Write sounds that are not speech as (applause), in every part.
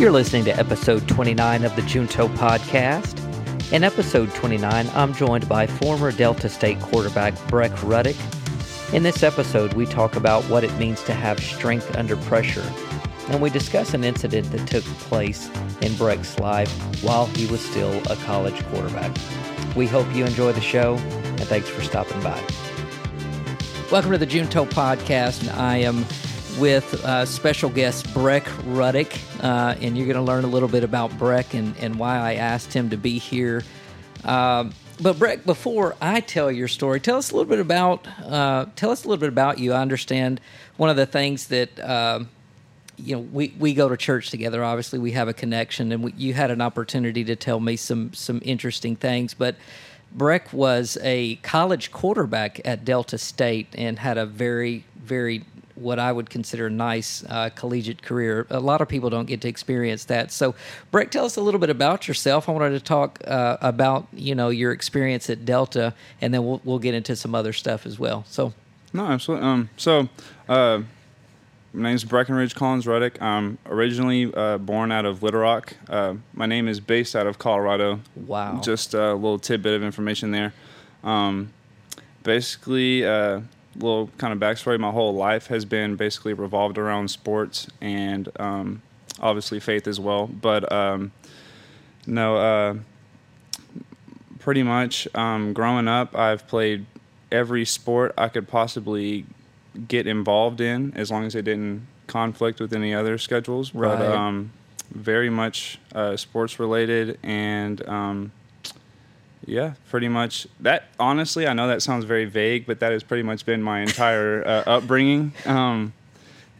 You're listening to episode 29 of the Junto Podcast. In episode 29, I'm joined by former Delta State quarterback Breck Ruddick. In this episode, we talk about what it means to have strength under pressure, and we discuss an incident that took place in Breck's life while he was still a college quarterback. We hope you enjoy the show, and thanks for stopping by. Welcome to the Junto Podcast, and I am with uh, special guest Breck Ruddick, uh, and you're going to learn a little bit about Breck and, and why I asked him to be here. Um, but Breck, before I tell your story, tell us a little bit about uh, tell us a little bit about you. I understand one of the things that uh, you know we, we go to church together. Obviously, we have a connection, and we, you had an opportunity to tell me some some interesting things, but. Breck was a college quarterback at Delta State and had a very, very what I would consider a nice uh, collegiate career. A lot of people don't get to experience that. So, Breck, tell us a little bit about yourself. I wanted to talk uh, about you know your experience at Delta, and then we'll we'll get into some other stuff as well. So, no, absolutely. Um, so. Uh, my name is Breckenridge Collins Ruddick. I'm originally uh, born out of Little Rock. Uh, my name is based out of Colorado. Wow. Just a little tidbit of information there. Um, basically, uh, little kind of backstory. My whole life has been basically revolved around sports and um, obviously faith as well. But um, no uh, pretty much um, growing up i've played every sport i could possibly get involved in as long as it didn't conflict with any other schedules. Right. but um, very much uh, sports related and um, yeah, pretty much. That honestly, I know that sounds very vague, but that has pretty much been my entire (laughs) uh, upbringing. Um,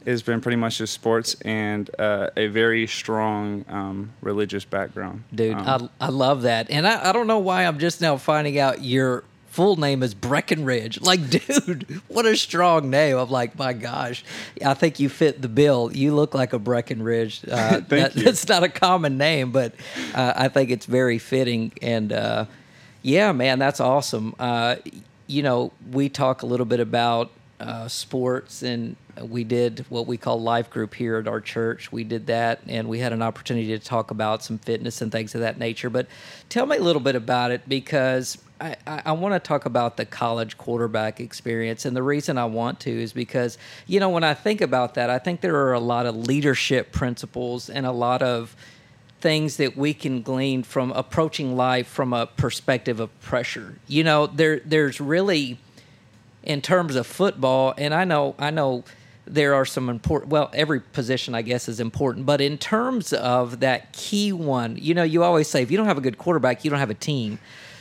has been pretty much just sports and uh, a very strong um, religious background. Dude, um, I, I love that. And I, I don't know why I'm just now finding out your full name is Breckenridge. Like, (laughs) dude, what a strong name. I'm like, my gosh, I think you fit the bill. You look like a Breckenridge. Uh, (laughs) that, That's not a common name, but uh, I think it's very fitting. And, uh, yeah, man, that's awesome. Uh, you know, we talk a little bit about uh, sports, and we did what we call life group here at our church. We did that, and we had an opportunity to talk about some fitness and things of that nature. But tell me a little bit about it because I, I, I want to talk about the college quarterback experience. And the reason I want to is because, you know, when I think about that, I think there are a lot of leadership principles and a lot of things that we can glean from approaching life from a perspective of pressure. You know, there there's really in terms of football, and I know I know there are some important well every position i guess is important but in terms of that key one you know you always say if you don't have a good quarterback you don't have a team.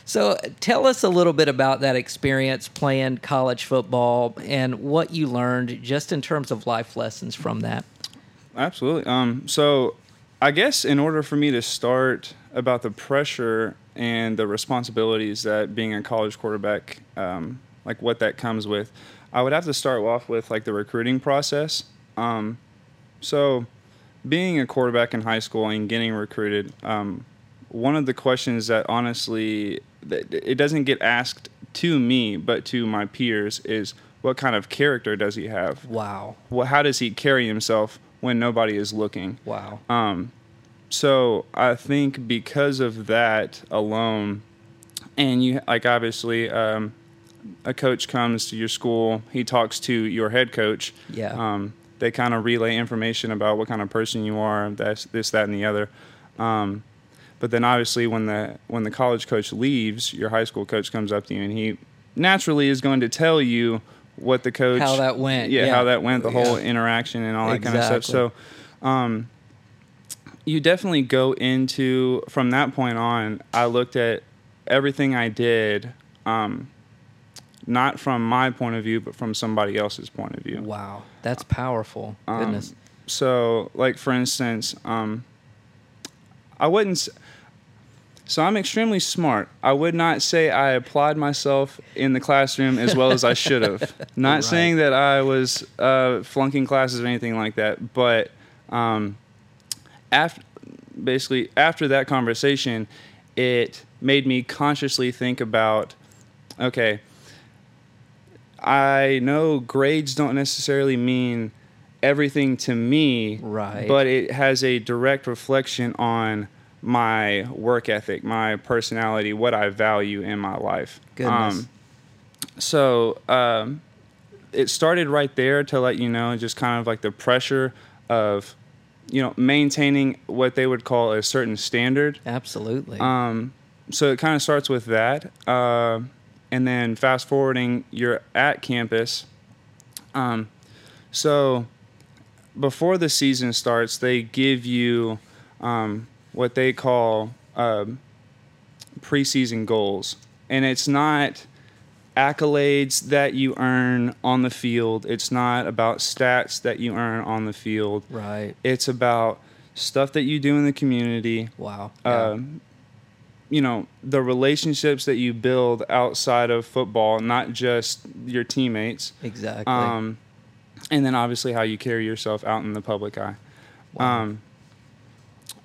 So tell us a little bit about that experience playing college football and what you learned just in terms of life lessons from that. Absolutely. Um, so I guess in order for me to start about the pressure and the responsibilities that being a college quarterback, um, like what that comes with, I would have to start off with like the recruiting process. Um, so, being a quarterback in high school and getting recruited, um, one of the questions that honestly it doesn't get asked to me, but to my peers is what kind of character does he have? Wow. Well, how does he carry himself? When nobody is looking. Wow. Um, so I think because of that alone, and you like obviously um, a coach comes to your school, he talks to your head coach. Yeah. Um, they kind of relay information about what kind of person you are, that's this, that, and the other. Um, but then obviously when the when the college coach leaves, your high school coach comes up to you and he naturally is going to tell you what the coach how that went yeah, yeah. how that went the whole interaction and all exactly. that kind of stuff. So um, you definitely go into from that point on i looked at everything i did um, not from my point of view but from somebody else's point of view. Wow. That's powerful. Um, goodness. so like for instance um, i wouldn't so I'm extremely smart. I would not say I applied myself in the classroom as well as I (laughs) should have. Not right. saying that I was uh, flunking classes or anything like that, but um, after basically after that conversation, it made me consciously think about, okay, I know grades don't necessarily mean everything to me, Right. But it has a direct reflection on my work ethic, my personality, what I value in my life. Goodness. so um, it started right there to let you know just kind of like the pressure of you know maintaining what they would call a certain standard Absolutely. um, so it kind of starts with that uh, and then fast forwarding you're at campus um, so before the season starts they give you um, what they call um, preseason goals and it's not accolades that you earn on the field it's not about stats that you earn on the field right. it's about stuff that you do in the community Wow. Yeah. um, you know the relationships that you build outside of football not just your teammates exactly. um, and then obviously how you carry yourself out in the public eye Wow. um,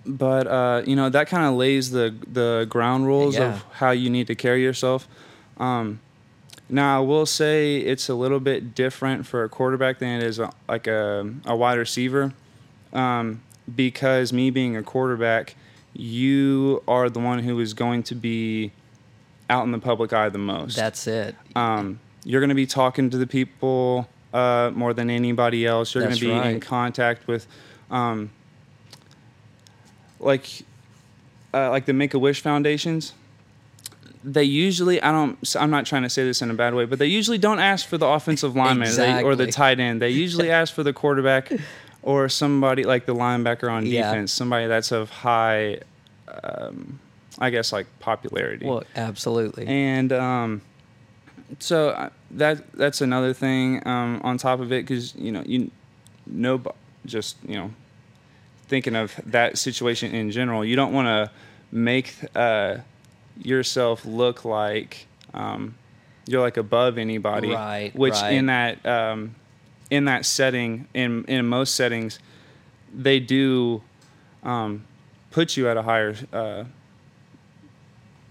but uh, you know that kind of lays the the ground rules Yeah. of how you need to carry yourself um, now I will say it's a little bit different for a quarterback than it is a, like a, a wide receiver um, because me being a quarterback, you are the one who is going to be out in the public eye the most. That's it. um, you're going to be talking to the people uh, more than anybody else. You're going to be in contact with, um, like, uh, like the Make a Wish foundations. They usually, I don't, I'm not trying to say this in a bad way, but they usually don't ask for the offensive lineman they, or the tight end. They usually (laughs) ask for the quarterback or somebody like the linebacker on Yeah. defense, somebody that's of high, um, I guess, like popularity Well, absolutely. and um, so uh, that that's another thing um, on top of it because you know you know just you know thinking of that situation in general you don't want to make uh, yourself look like um, you're like above anybody Right, which right. in that um, in that setting in in most settings they do um, put you at a higher uh,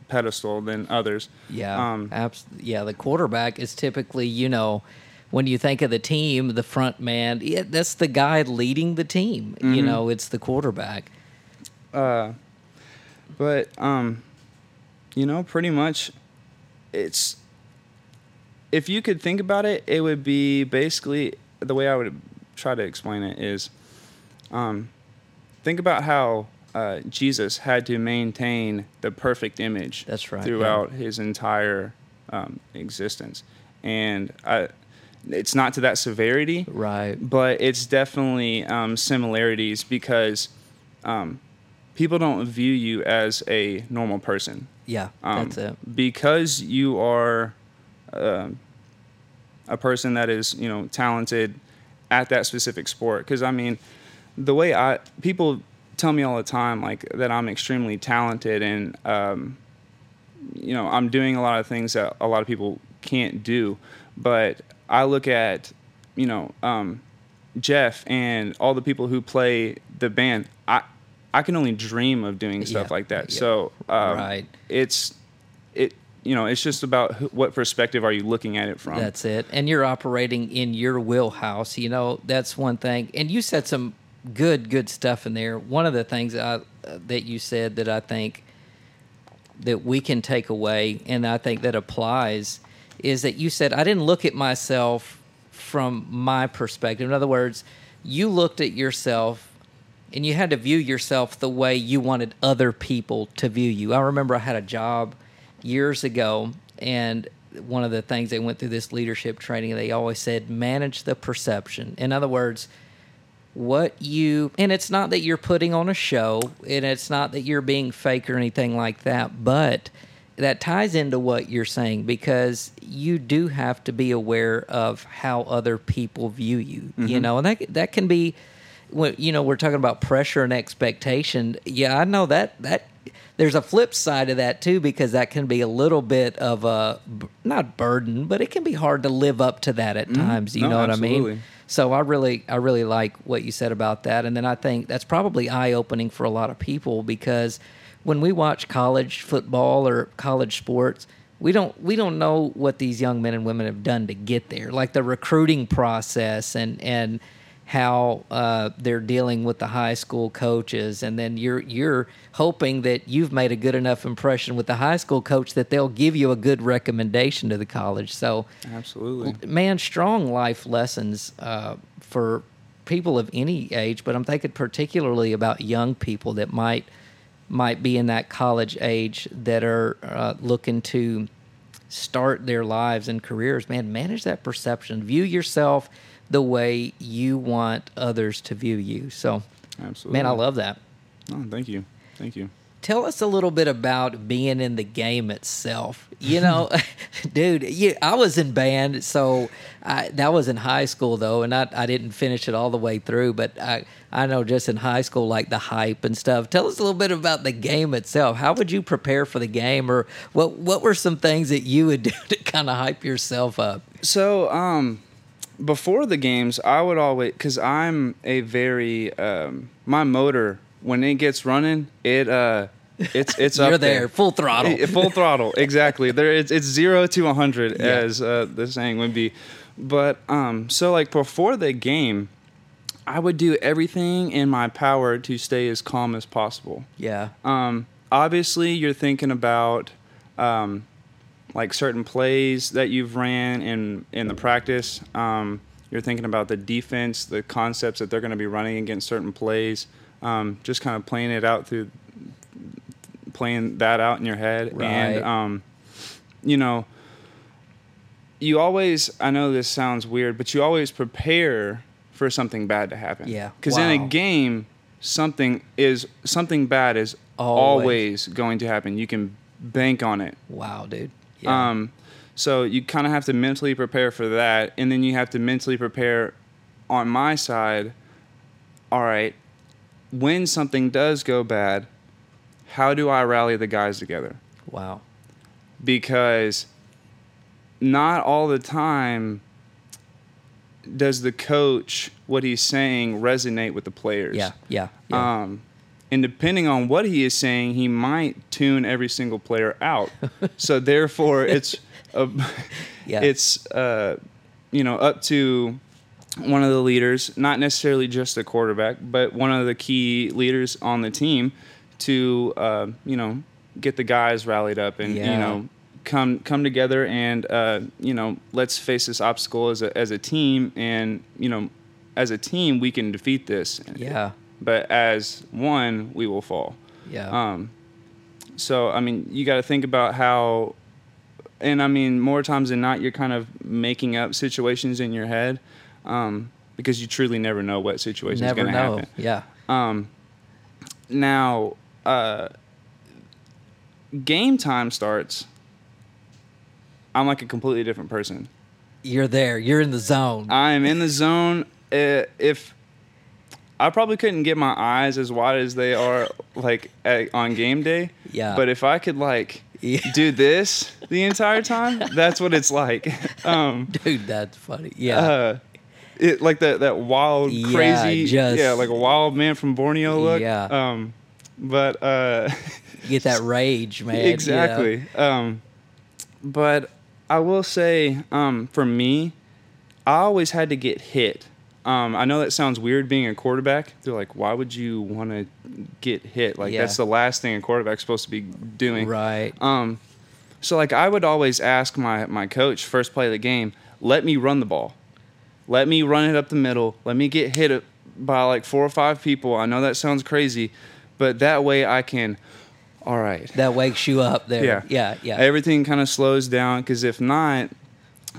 pedestal than others Yeah, Um, abs- yeah. The quarterback is typically, you know, when you think of the team, the front man. Yeah, that's the guy leading the team. You Mm-hmm. know, it's the quarterback. Uh, but um, you know, pretty much, it's if you could think about it, it would be basically the way I would try to explain it is, um, think about how uh, Jesus had to maintain the perfect image. That's right, yeah. Throughout his entire um, existence, and I, it's not to that severity, Right. but it's definitely um, similarities because um, people don't view you as a normal person. Yeah, Um, that's it. Because you are um a person that is, you know, talented at that specific sport. Because I mean, the way I people tell me all the time like that I'm extremely talented and um, you know I'm doing a lot of things that a lot of people can't do. But I look at you know um, Jeff and all the people who play the band. I I can only dream of doing stuff Yeah, like that. yeah. So um, Right. it's it you know it's just about who, what perspective are you looking at it from. That's it. And you're operating in your wheelhouse. You know, that's one thing. And you said some good, good stuff in there. One of the things I, uh, that you said that I think that we can take away, and I think that applies, is that you said, I didn't look at myself from my perspective. In other words, you looked at yourself and you had to view yourself the way you wanted other people to view you. I remember I had a job years ago, and one of the things they went through this leadership training, they always said, manage the perception. In other words, what you, and it's not that you're putting on a show, and it's not that you're being fake or anything like that, but that ties into what you're saying because you do have to be aware of how other people view you, you mm-hmm. know, and that, that can be when you know we're talking about pressure and expectation. Yeah i know that that there's a flip side of that too because that can be a little bit of a not burden but it can be hard to live up to that at mm-hmm. times you No, know what i mean? so i really i really like what you said about that and then i think that's probably eye-opening for a lot of people because when we watch college football or college sports we don't we don't know what these young men and women have done to get there like the recruiting process and and how uh, they're dealing with the high school coaches, and then you're you're hoping that you've made a good enough impression with the high school coach that they'll give you a good recommendation to the college. So, Absolutely. man, strong life lessons uh, for people of any age, but I'm thinking particularly about young people that might might be in that college age that are uh, looking to start their lives and careers. Man, manage that perception. View yourself the way you want others to view you. So, Absolutely. man, I love that. Oh, thank you. Thank you. Tell us a little bit about being in the game itself. You know, (laughs) (laughs) dude, you, I was in band, so I, that was in high school though, and I, I didn't finish it all the way through. But I, I know just in high school, like the hype and stuff. Tell us a little bit about the game itself. How would you prepare for the game, or what what were some things that you would (laughs) do to kind of hype yourself up? So, um, before the games, I would always because I'm a very um, my motor when it gets running, it uh, it's (laughs) it's You're up there, full throttle. Eh, full throttle, (laughs) exactly. There, it's it's zero to a hundred, Yeah. as uh, the saying would be. But um, so like before the game, I would do everything in my power to stay as calm as possible. yeah, Um, obviously, you're thinking about um, like certain plays that you've ran in in the practice. Um, you're thinking about the defense, the concepts that they're going to be running against certain plays. Um, just kind of playing it out through playing that out in your head, Right. and um, you know, you always. I know this sounds weird, but you always prepare for something bad to happen. Yeah. because in a game, something is something bad is Always. always going to happen. You can bank on it. wow, dude. Yeah. Um, so you kind of have to mentally prepare for that, and then you have to mentally prepare on my side. All right, when something does go bad, how do I rally the guys together? wow. Because not all the time does the coach what he's saying resonate with the players. Yeah, yeah, yeah. Um, and depending on what he is saying, he might tune every single player out. (laughs) so therefore, it's a, Yeah. it's uh, you know up to one of the leaders, not necessarily just the quarterback, but one of the key leaders on the team to uh, you know get the guys rallied up and Yeah. you know come come together and uh, you know let's face this obstacle as a as a team and you know as a team we can defeat this yeah, but as one we will fall yeah. um so i mean you got to think about how and i mean more times than not you're kind of making up situations in your head um because you truly never know what situation is going to happen Yeah. um, now, uh, game time starts. I'm like a completely different person. You're there. You're in the zone. I am in the zone. Uh, if I probably couldn't get my eyes as wide as they are, like at, on game day. Yeah. But if I could like Yeah. do this the entire time, that's what it's like. (laughs) Um, Dude, that's funny. Yeah. uh, it like that that wild Yeah, crazy just- yeah like a wild man from Borneo look Yeah. um but uh you get that rage, (laughs) man. you know? exactly um but I will say um for me I always had to get hit um I know that sounds weird being a quarterback they're like why would you want to get hit like Yeah. that's the last thing a quarterback's supposed to be doing Right. um, so like I would always ask my my coach first play of the game, let me run the ball, let me run it up the middle, let me get hit by like four or five people. I know that sounds crazy, but that way I can. All right. That wakes you up there. Yeah. Yeah. Yeah. Everything kind of slows down because if not,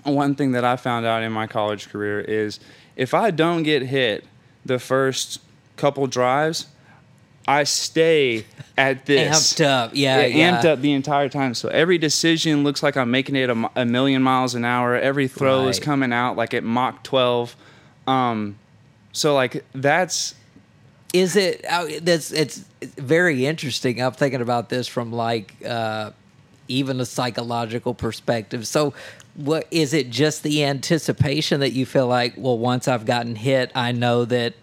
one thing that I found out in my college career is if I don't get hit the first couple drives, I stay at this Amped up. Yeah. yeah, Yeah. amped up the entire time. So every decision looks like I'm making it a, a million miles an hour. Every throw is coming out like at Mach 12. Um, so like that's Is it? uh, That's it's it's very interesting. I'm thinking about this from like uh, even a psychological perspective. So, what is it? Just the anticipation that you feel like, well, once I've gotten hit, I know that.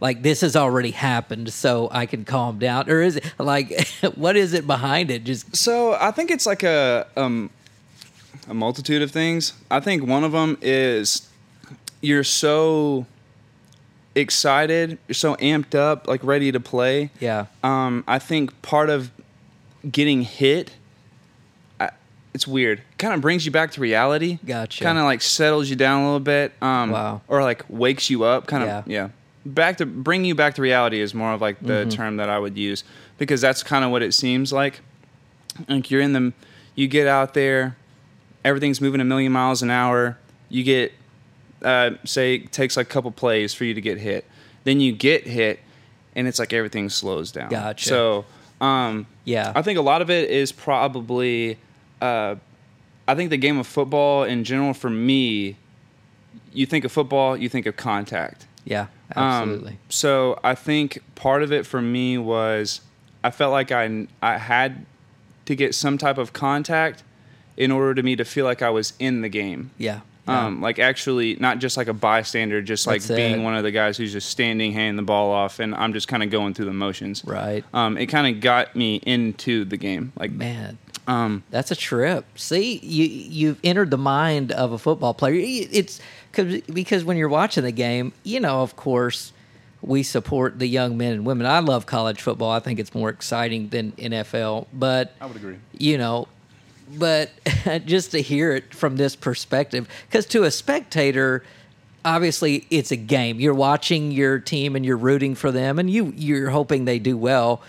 Like this has already happened, so I can calm down. Or is it like, (laughs) what is it behind it? Just so I think it's like a um a multitude of things. I think one of them is you're so excited, you're so amped up, like ready to play. Yeah. Um, I think part of getting hit, I, it's weird. Kind of brings you back to reality. Gotcha. Kind of like settles you down a little bit. Um, Wow. Or like wakes you up. Kind of Yeah. yeah. Back to bring you back to reality is more of like the Mm-hmm. term that I would use because that's kind of what it seems like. Like you're in the, you get out there, everything's moving a million miles an hour. You get, uh, say, it takes like a couple plays for you to get hit. Then you get hit, and it's like everything slows down. Gotcha. So, um, Yeah. I think a lot of it is probably, uh, I think the game of football in general for me, you think of football, you think of contact. Yeah. Um, Absolutely. so I think part of it for me was I felt like I I had to get some type of contact in order to me to feel like I was in the game. yeah. yeah. Um, like actually not just like a bystander, just like That's being it. one of the guys who's just standing, handing the ball off, and I'm just kind of going through the motions. right. Um, it kind of got me into the game. Like, Man. Um, That's a trip. See, you you've entered the mind of a football player. It's cause, because when you're watching the game, you know, of course, we support the young men and women. I love college football. I think it's more exciting than NFL. But I would agree. you know, but (laughs) just to hear it from this perspective, because to a spectator, obviously it's a game. You're watching your team and you're rooting for them, and you you're hoping they do well,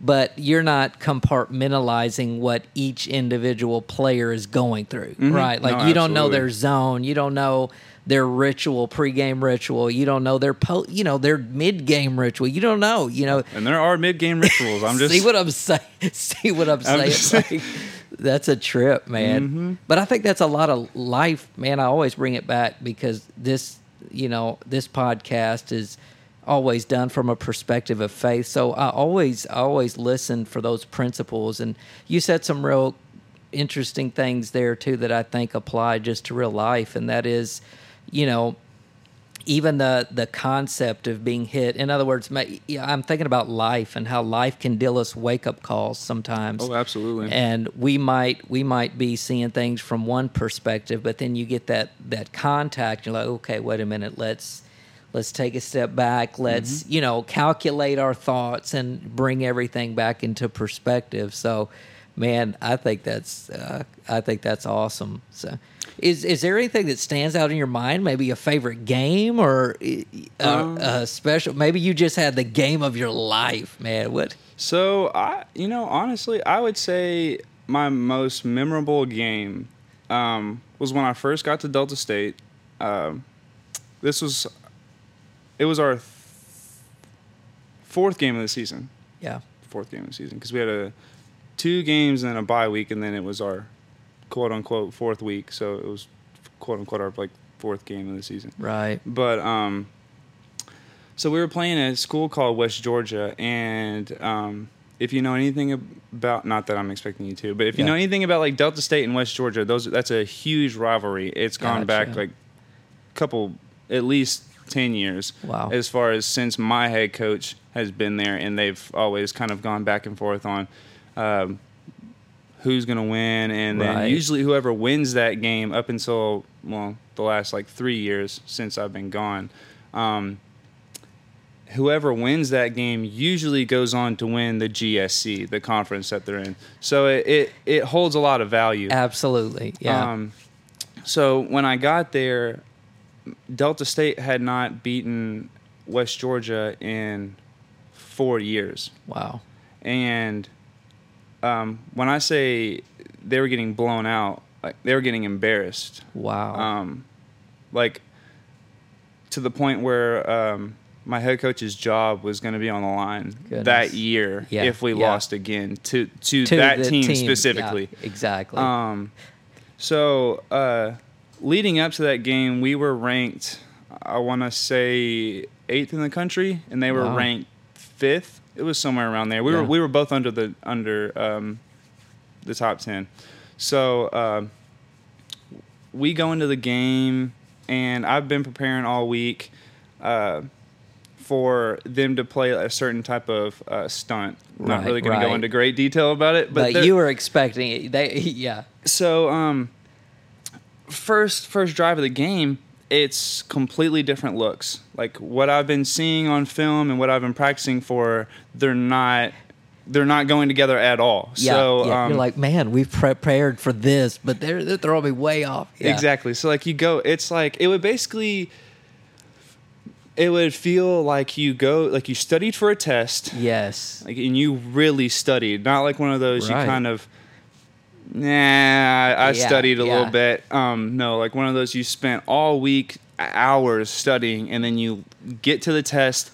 but you're not compartmentalizing what each individual player is going through, right? Like No, you don't know their zone, you don't know their ritual, pregame ritual, you don't know their po, you know their mid-game ritual, you don't know, you know. and there are mid-game rituals. I'm (laughs) just see what I'm saying. See what I'm I'm saying. Like, that's a trip, man. Mm-hmm. But I think that's a lot of life, man. I always bring it back because this, you know, this podcast is always done from a perspective of faith. So I always, I always listen for those principles. And you said some real interesting things there too that I think apply just to real life, and that is, you know, even the the concept of being hit. In other words, I'm thinking about life and how life can deal us wake up calls sometimes. Oh, absolutely. And we might we might be seeing things from one perspective, but then you get that that contact. You're like, okay, wait a minute, let's let's take a step back. Let's Mm-hmm. you know calculate our thoughts and bring everything back into perspective. So. Man, I think that's uh, I think that's awesome. So, is is there anything that stands out in your mind? Maybe a favorite game or uh, Um, a special? Maybe you just had the game of your life, man. What? So I, you know, honestly, I would say my most memorable game um, was when I first got to Delta State. Um, this was, it was our th- fourth game of the season. Yeah, Fourth game of the season because we had a two games and then a bye week, and then it was our quote unquote fourth week. So it was quote unquote our like fourth game of the season. right. But um, so we were playing at a school called West Georgia, and um, if you know anything about, not that I'm expecting you to, but if you Yeah. know anything about like Delta State and West Georgia, those that's a huge rivalry. It's gone back like a couple, at least ten years. Wow. As far as since my head coach has been there, and they've always kind of gone back and forth on. Um, who's going to win and then usually whoever wins that game up until well the last like three years since i've been gone um, whoever wins that game usually goes on to win the gsc the conference that they're in so it, it, it holds a lot of value Absolutely. Yeah. um, so when I got there, Delta State had not beaten West Georgia in four years. wow. And um, when I say they were getting blown out, like they were getting embarrassed. Wow. Um, like to the point where um, my head coach's job was going to be on the line Goodness. that year Yeah, if we yeah. lost again to to, To that team, yeah, specifically. exactly. Um, so uh, leading up to that game, we were ranked. I want to say eighth in the country, and they were Wow. ranked fifth. It was somewhere around there. We Yeah. were we were both under the under um, the top ten. So um we go into the game, and I've been preparing all week. Uh, for them to play a certain type of uh, stunt. Not Right, really going to go into great detail about it, but, but you were expecting it. They, (laughs) yeah. so um first first drive of the game it's completely different looks. Like what I've been seeing on film and what I've been practicing for, they're not they're not going together at all. Yeah, so yeah. um, you're like, man, we've prepared for this, but they're they're throwing me way off. Yeah. Exactly. So like you go, it's like it would basically, it would feel like you go like you studied for a test, Yes. like and you really studied, not like one of those Right. you kind of. Nah, I, Yeah, studied a yeah. little bit. Um, no, like one of those you spent all week hours studying, and then you get to the test,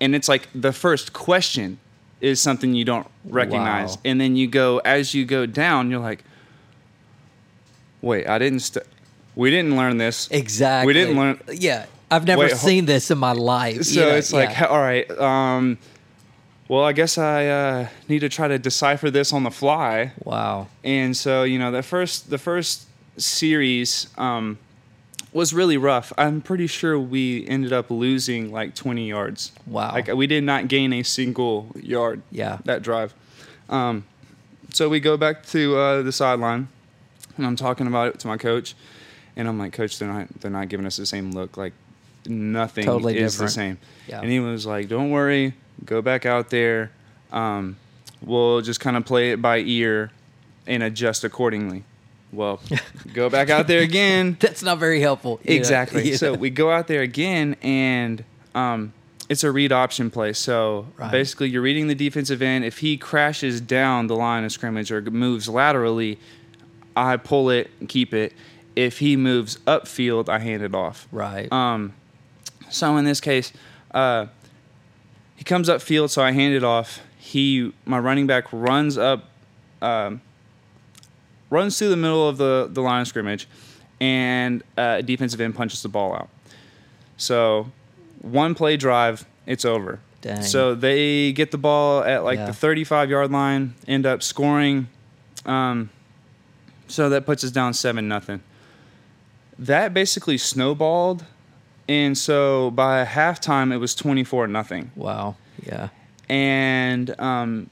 and it's like the first question is something you don't recognize, Wow. and then you go as you go down, you're like, wait, I didn't. St- we didn't learn this. Exactly. We didn't learn. Yeah. I've never Wait, ho- seen this in my life. So you know, it's like, all right. Um, well, I guess I uh, need to try to decipher this on the fly. wow. And so you know, the first the first series um, was really rough. I'm pretty sure we ended up losing like 20 yards. Wow. Like we did not gain a single yard. Yeah. That drive. Um, so we go back to uh, the sideline, and I'm talking about it to my coach, and I'm like, Coach, they're not they're not giving us the same look. Like nothing Totally is different. the same. Yeah. And he was like, Don't worry, go back out there. Um, we'll just kind of play it by ear and adjust accordingly. Well, (laughs) go back out there again. That's not very helpful. Exactly. Yeah. So we go out there again, and um, it's a read option play. So Right. basically, you're reading the defensive end. If he crashes down the line of scrimmage or moves laterally, I pull it and keep it. If he moves upfield, I hand it off. right. Um, so in this case, uh, he comes up field, so I hand it off. He, my running back, runs up, um, runs through the middle of the the line of scrimmage, and uh, defensive end punches the ball out. So one play drive, it's over. Dang. So they get the ball at like Yeah. the 35 yard line, end up scoring. Um, so that puts us down seven nothing. That basically snowballed, and so by halftime it was 24 nothing. wow. Yeah. And um,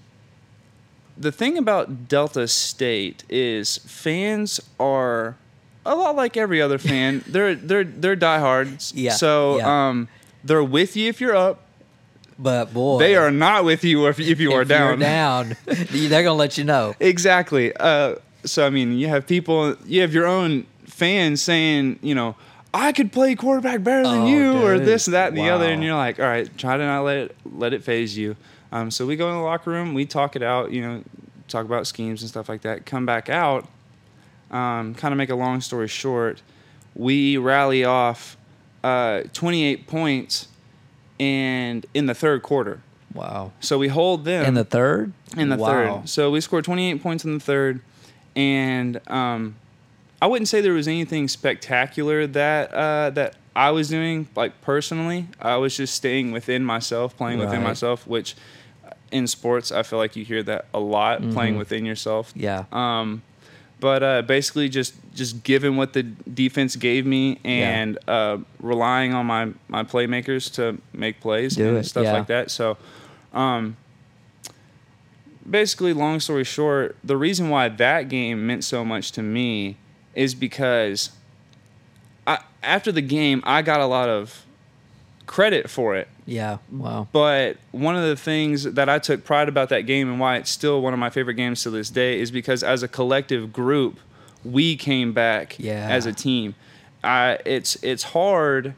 the thing about Delta State is fans are a lot like every other fan. (laughs) they're they're they're diehards. Yeah, So yeah. um, they're with you if you're up. But boy, They are not with you if, if you are if you're down. down, (laughs) (laughs) they're gonna let you know. Exactly. Uh, so I mean, you have people, you have your own fans saying, you know, I could play quarterback better than Oh, you, or this, that, and the other, and you're like, all right, try to not let it let it phase you. Um, so we go in the locker room, we talk it out, you know, talk about schemes and stuff like that. Come back out. Um, kind of make a long story short, we rally off uh, 28 points, and in the third quarter. Wow. So we hold them In the third. in the wow. third. So we scored 28 points in the third, and um, I wouldn't say there was anything spectacular that uh, that I was doing, like personally. I was just staying within myself, playing within myself, which uh, in sports I feel like you hear that a lot, playing Mhm. within yourself. Yeah. Um, but uh, basically, just just giving what the defense gave me and uh, relying on my my playmakers to make plays Do and it, stuff yeah. like that. So, um, basically, long story short, the reason why that game meant so much to me is because I, after the game, I got a lot of credit for it. Yeah. Wow. But one of the things that I took pride about that game and why it's still one of my favorite games to this day is because as a collective group, we came back Yeah. as a team. I it's it's hard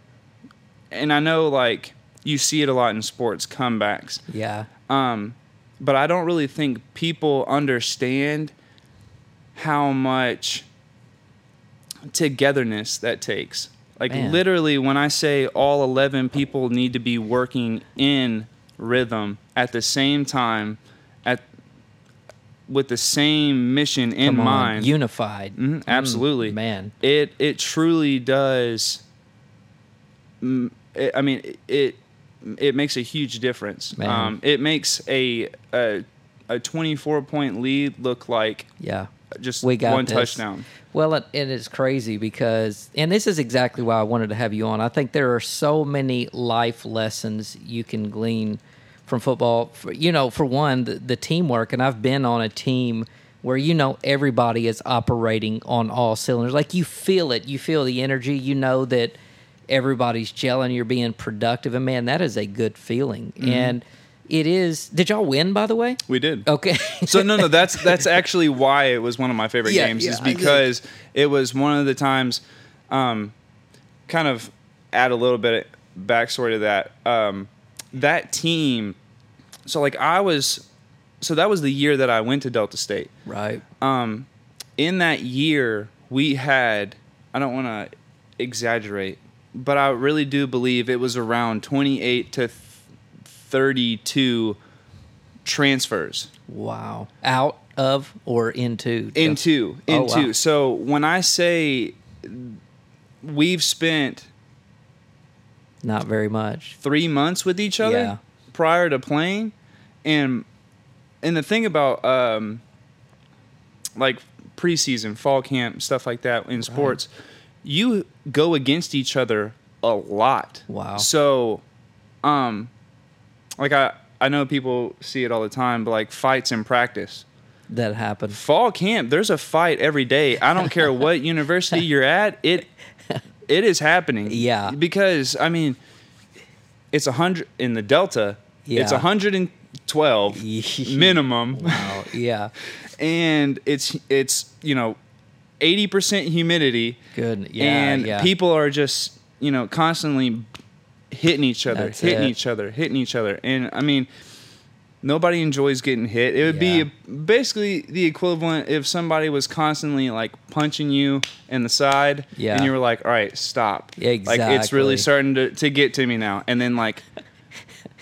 and I know like you see it a lot in sports comebacks. Yeah. Um, but I don't really think people understand how much togetherness that takes. Like Man. literally, when I say all eleven people need to be working in rhythm at the same time, at with the same mission in Come on. mind, Unified. Mhm, absolutely, Mm, man. it it truly does. mm, I mean, it, it makes a huge difference. Um, it makes a a a twenty four point lead look like Yeah. Just We got one this. touchdown. Well, it, it is crazy because, and this is exactly why I wanted to have you on. I think there are so many life lessons you can glean from football. For, you know, for one, the, the teamwork, and I've been on a team where you know everybody is operating on all cylinders. Like you feel it, you feel the energy. You know that everybody's gelling, you're being productive, and man, that is a good feeling. Mm-hmm. And it is. Did y'all win, by the way? We did. Okay. so no, no, that's (laughs) that's actually why it was one of my favorite Yeah, games is yeah, I get it. because it was one of the times, um, kind of add a little bit of backstory to that. Um, that team, so like I was, so that was the year that I went to Delta State. right. Um, in that year, we had I don't want to exaggerate, but I really do believe it was around twenty eight to thirty two transfers. Wow. Out of or into? into Oh, into wow. so when i say we've spent Not very much. three months with each other Yeah. prior to playing and and the thing about um like preseason fall camp stuff like that in sports you go against each other a lot Wow. so um like i i know people see it all the time but like fights in practice That happened. fall camp there's a fight every day i don't care what (laughs) university you're at it it is happening Yeah. because i mean it's a hundred in the delta Yeah. it's Yeah. 112 (laughs) minimum Wow. Yeah. and it's it's you know 80% humidity Good. Yeah. and yeah. people are just you know constantly hitting each other That's hitting it. each other hitting each other and i mean nobody enjoys getting hit it would Yeah. be basically the equivalent if somebody was constantly like punching you in the side Yeah. and you were like all right stop like it's really starting to, to get to me now and then like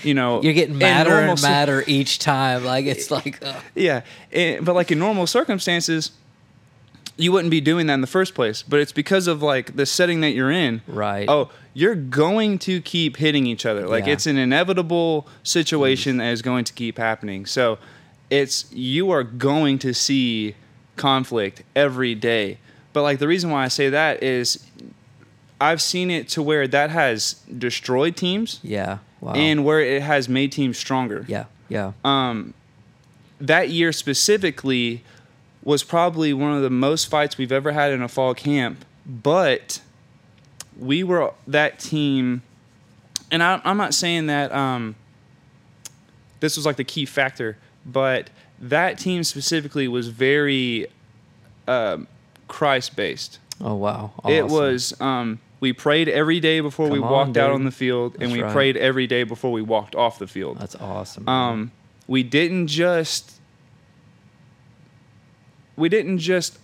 you know (laughs) You're getting in madder normal and madder each time. Like it's like, ugh. yeah, but like in normal circumstances, you wouldn't be doing that in the first place. But it's because of like the setting that you're in. Right. Oh, you're going to keep hitting each other. Like Yeah. it's an inevitable situation that is going to keep happening. So it's you are going to see conflict every day. But like the reason why I say that is I've seen it to where that has destroyed teams yeah. Wow. and where it has made teams stronger yeah. Yeah. um, that year specifically was probably one of the most fights we've ever had in a fall camp. But we were that team, and I, I'm not saying that um, this was like the key factor, but that team specifically was very um, Christ based. oh wow. It was. Um, we prayed every day before we Come on, walked out on the field, and we right. prayed every day before we walked off the field. That's awesome. Um, we didn't just we didn't just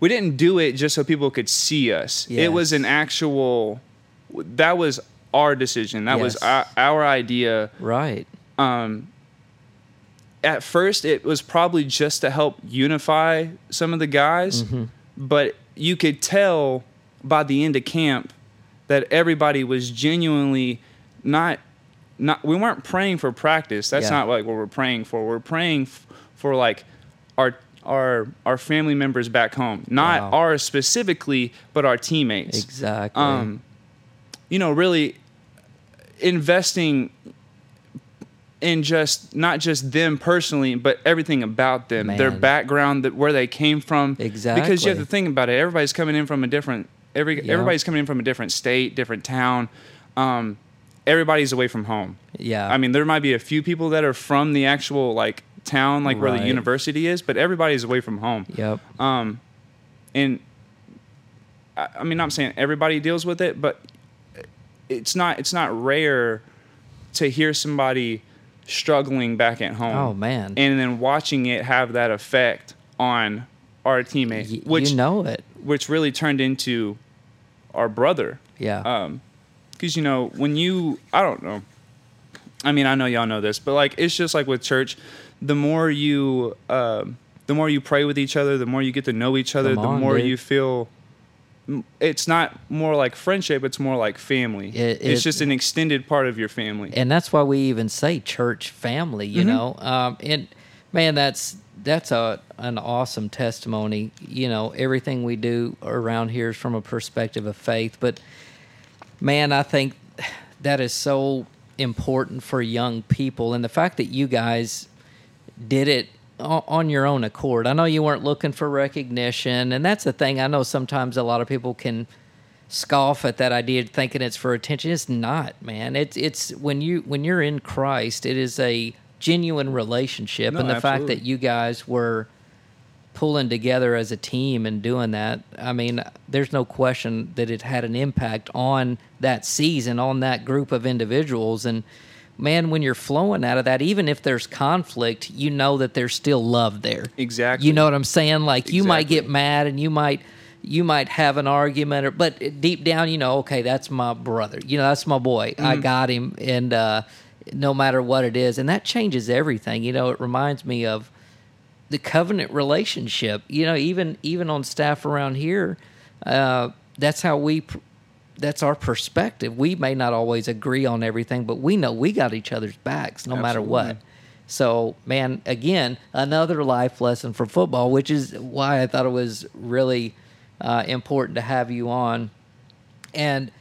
we didn't do it just so people could see us. It was an actual that was our decision. That was our, our idea. right. Um, at first, it was probably just to help unify some of the guys, Mm-hmm. but you could tell by the end of camp that everybody was genuinely not not we weren't praying for practice that's Yeah. not like what we're praying for we're praying f- for like our our our family members back home not Wow. ours specifically but our teammates Exactly. um, you know, really investing in just not just them personally, but everything about them, their background, that where they came from. Exactly. Because you have to think about it. Everybody's coming in from a different every Yeah. everybody's coming in from a different state, different town. Um, everybody's away from home. yeah. I mean, there might be a few people that are from the actual like town, like where the university is, but everybody's away from home Yep. um, and I, I mean, I'm saying everybody deals with it, but it's not it's not rare to hear somebody struggling back at home. Oh, man. And then watching it have that effect on our teammate, Y- which you know it. which really turned into our brother. Yeah. Um, because you know when you I don't know. I mean, I know y'all know this, but like it's just like with church, the more you um, the more you pray with each other, the more you get to know each other, Come the on, more dude. you feel. It's not more like friendship; it's more like family. It- it's just an extended part of your family. and that's why we even say church family you Mm-hmm. know um, and man that's that's a an awesome testimony you know everything we do around here is from a perspective of faith but man i think (sighs) that is so important for young people and the fact that you guys did it on your own accord i know you weren't looking for recognition and that's the thing i know sometimes a lot of people can scoff at that idea thinking it's for attention. It's not, man. It's it's when you when you're in Christ, it is a genuine relationship, No, and the fact that you guys were pulling together as a team and doing that, I mean, there's no question that it had an impact on that season, on that group of individuals. And man, when you're flowing out of that, even if there's conflict, you know that there's still love there. Exactly. You know what I'm saying? Like you might get mad and you might you might have an argument or but deep down you know, okay, that's my brother. You know, that's my boy. I Mm-hmm. got him and uh no matter what it is, and that changes everything. You know, it reminds me of the covenant relationship. You know, even even on staff around here, uh, that's how we. pr- That's our perspective. We may not always agree on everything, but we know we got each other's backs no matter what. So, man, again, another life lesson for football, which is why I thought it was really uh, important to have you on. And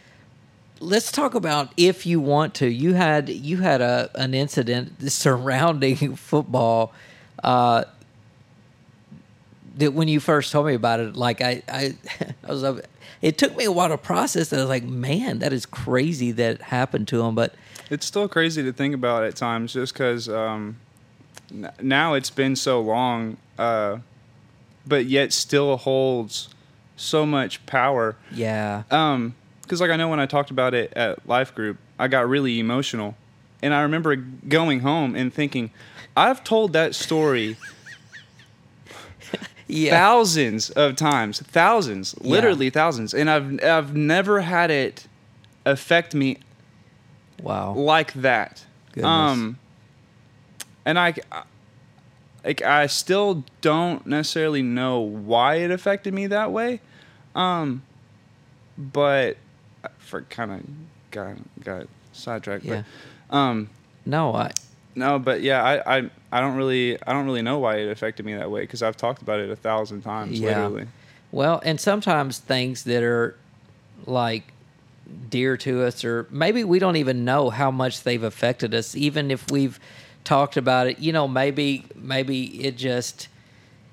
let's talk about if you want to. You had you had a an incident surrounding (laughs) football uh, that when you first told me about it, like I I, (laughs) I was it took me a while to process. That I was like, man, that is crazy that happened to him. But It's still crazy to think about at times, just because um, n- now it's been so long, uh, but yet still holds so much power. yeah, Um, because like I know when I talked about it at Life Group, I got really emotional, and I remember going home and thinking, I've told that story yeah, thousands of times, thousands, Yeah. literally thousands, and I've I've never had it affect me wow, like that. Goodness. Um, and I, like, I still don't necessarily know why it affected me that way. Um, but for kind of got got sidetracked. Yeah. But, um, no, I no, but yeah, I, I I don't really I don't really know why it affected me that way because I've talked about it a thousand times. Yeah. Literally. Well, and sometimes things that are like dear to us, or maybe we don't even know how much they've affected us, even if we've talked about it. You know, maybe maybe it just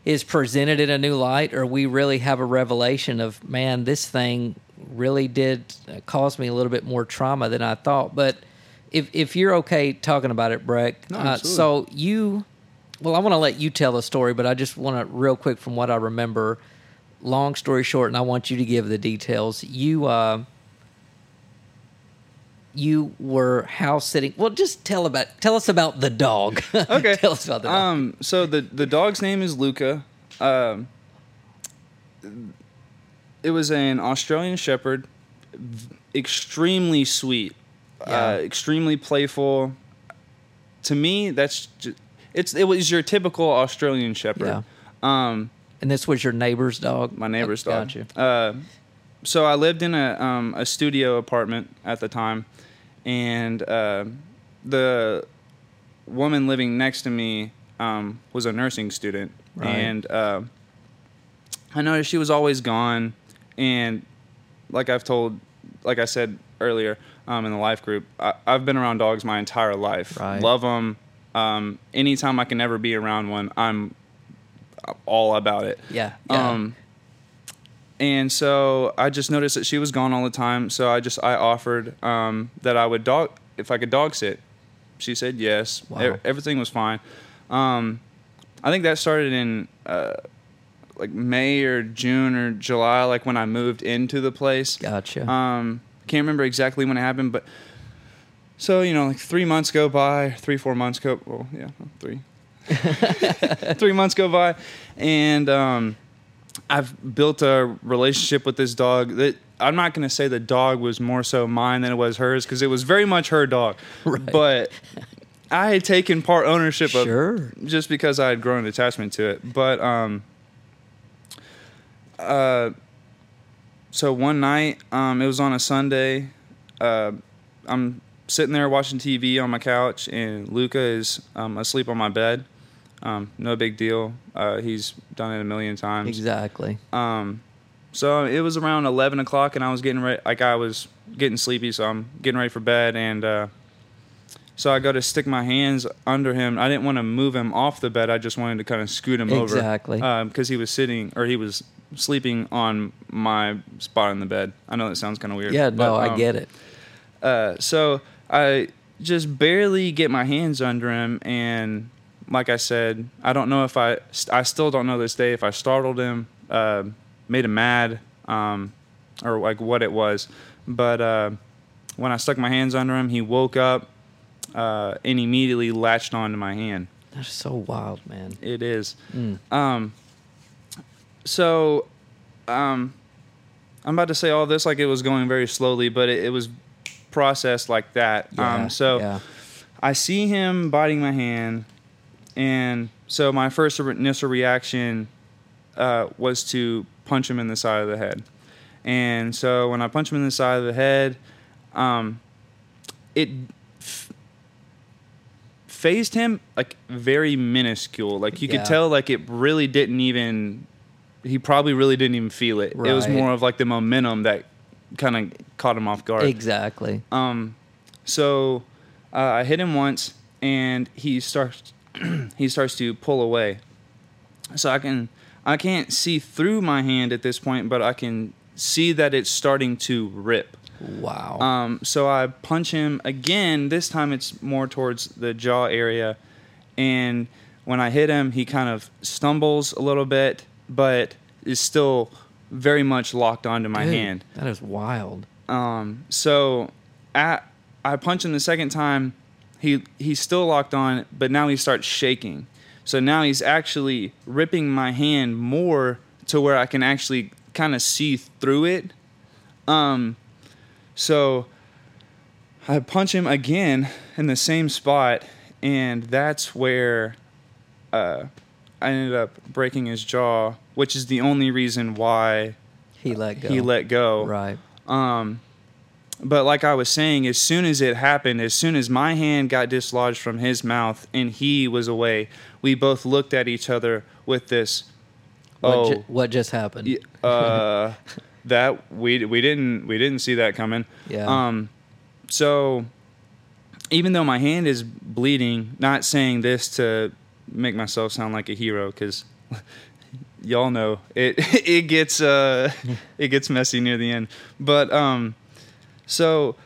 is presented in a new light, or we really have a revelation of, man, this thing really did cause me a little bit more trauma than I thought. But if if you're okay talking about it, Breck, No, uh, so you well, I want to let you tell the story, but I just want to real quick from what I remember. Long story short, and I want you to give the details. You uh, you were house sitting. Well, just tell about tell us about the dog. (laughs) Okay. tell us about the dog. Um, so the the dog's name is Luca. Um, it was an Australian Shepherd, extremely sweet, Yeah. uh, extremely playful. To me, that's just, it's it was your typical Australian Shepherd. Um, and this was your neighbor's dog. my neighbor's Oh, dog. Gotcha. Uh, so I lived in a um, a studio apartment at the time, and uh, the woman living next to me um, was a nursing student, Right. and uh, I noticed she was always gone, and like I've told, like I said earlier um, in the life group, I, I've been around dogs my entire life. Right. Love them. Um, anytime I can ever be around one, I'm all about it. Yeah. yeah. Um, and so I just noticed that she was gone all the time. So I just I offered um, that I would dog if I could dog sit. She said yes. Wow. E- everything was fine. Um, I think that started in uh, like May or June or July, like when I moved into the place. gotcha. Um, can't remember exactly when it happened, but so you know, like three months go by, three four months go. Well, yeah, three. (laughs) three months go by, and um, I've built a relationship with this dog that I'm not going to say the dog was more so mine than it was hers because it was very much her dog, Right. but I had taken part ownership of Sure. just because I had grown an attachment to it. But um, uh, so one night, um, it was on a Sunday. Uh, I'm sitting there watching TV on my couch, and Luca is um, asleep on my bed. Um, no big deal. Uh, he's done it a million times. exactly. Um, so it was around eleven o'clock, and I was getting ready. Like I was getting sleepy, so I'm getting ready for bed, and uh, So I go to stick my hands under him. I didn't want to move him off the bed. I just wanted to kind of scoot him over. Exactly. over because he was sitting or he was sleeping on my spot in the bed. I know that sounds kind of weird. Yeah, no, but, I um, get it. uh, so I just barely get my hands under him, and like I said, I don't know if I, I still don't know this day if I startled him, uh, made him mad, um, or like what it was. But uh, when I stuck my hands under him, he woke up uh, and immediately latched onto my hand. That's so wild, man. It is. Mm. Um, so, um, I'm about to say all this like it was going very slowly, but it, it was processed like that. Yeah, um, so yeah. I see him biting my hand, and so my first initial reaction uh, was to punch him in the side of the head. And so when I punch him in the side of the head, um, it phased him like very minuscule. Like you Yeah. could tell, like it really didn't even. He probably really didn't even feel it. It was more of like the momentum that kind of caught him off guard. Exactly. Um, so uh, I hit him once, and he starts (clears throat) he starts to pull away. So I can I can't see through my hand at this point, but I can see that it's starting to rip. Wow. Um, so I punch him again. This time it's more towards the jaw area, and when I hit him, he kind of stumbles a little bit, but is still very much locked onto my Dude, hand. That is wild. Um, so at, I punch him the second time. He he's still locked on, but now he starts shaking. So now he's actually ripping my hand more to where I can actually kind of see through it. Um, so I punch him again in the same spot, and that's where uh, I ended up breaking his jaw, which is the only reason why He let go. he let go. Right. Um, but like I was saying, as soon as it happened, as soon as my hand got dislodged from his mouth and he was away, we both looked at each other with this. What, oh, ju- what just happened? uh, (laughs) that we we didn't we didn't see that coming. Yeah. Um, so even though my hand is bleeding, not saying this to make myself sound like a hero, because (laughs) y'all know it (laughs) it gets uh (laughs) it gets messy near the end. But um, so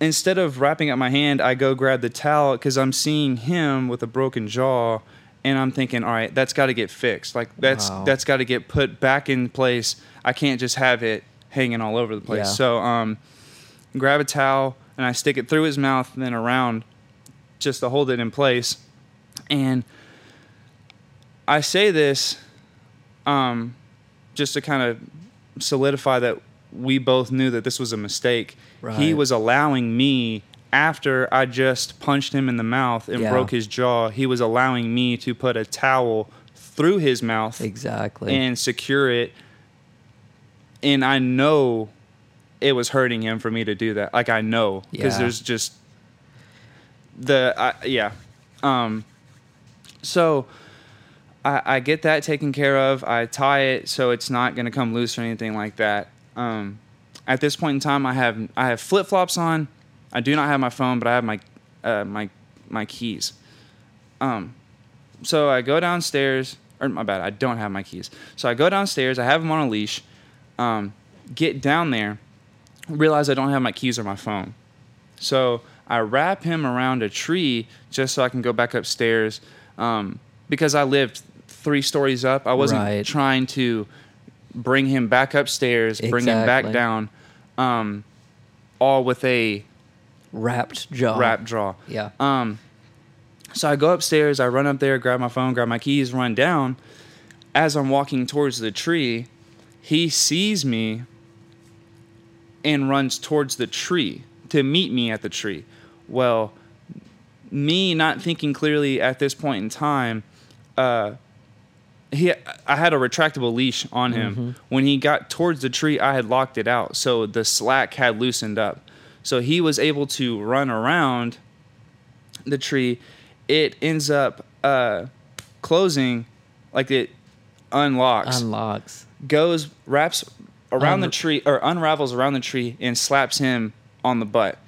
instead of wrapping up my hand, I go grab the towel because I'm seeing him with a broken jaw, and I'm thinking, all right, that's got to get fixed. Like that's Wow. that's got to get put back in place. I can't just have it hanging all over the place. Yeah. So um, grab a towel and I stick it through his mouth and then around, just to hold it in place. And I say this um, just to kind of solidify that we both knew that this was a mistake. He was allowing me after I just punched him in the mouth and Yeah. broke his jaw. He was allowing me to put a towel through his mouth exactly. and secure it. And I know it was hurting him for me to do that. Like I know because Yeah. there's just the I, yeah. Um, so I, I get that taken care of. I tie it so it's not going to come loose or anything like that. Um, at this point in time, I have I have flip flops on. I do not have my phone, but I have my uh, my my keys. Um, so I go downstairs. Or my bad, I don't have my keys. So I go downstairs. I have them on a leash. Um, get down there. Realize I don't have my keys or my phone. So I wrap him around a tree just so I can go back upstairs. Um, because I lived three stories up, I wasn't Right. trying to bring him back upstairs, exactly. bring him back down, um, all with a Wrapped jaw. wrap draw. Yeah. Um, so I go upstairs, I run up there, grab my phone, grab my keys, run down. As I'm walking towards the tree, he sees me and runs towards the tree to meet me at the tree. Well, me not thinking clearly at this point in time, uh, he I had a retractable leash on him. When he got towards the tree, I had locked it out, so the slack had loosened up. So he was able to run around the tree. It ends up uh, closing, like it unlocks, Unlocks. Goes wraps around the tree or unravels around the tree and slaps him on the butt.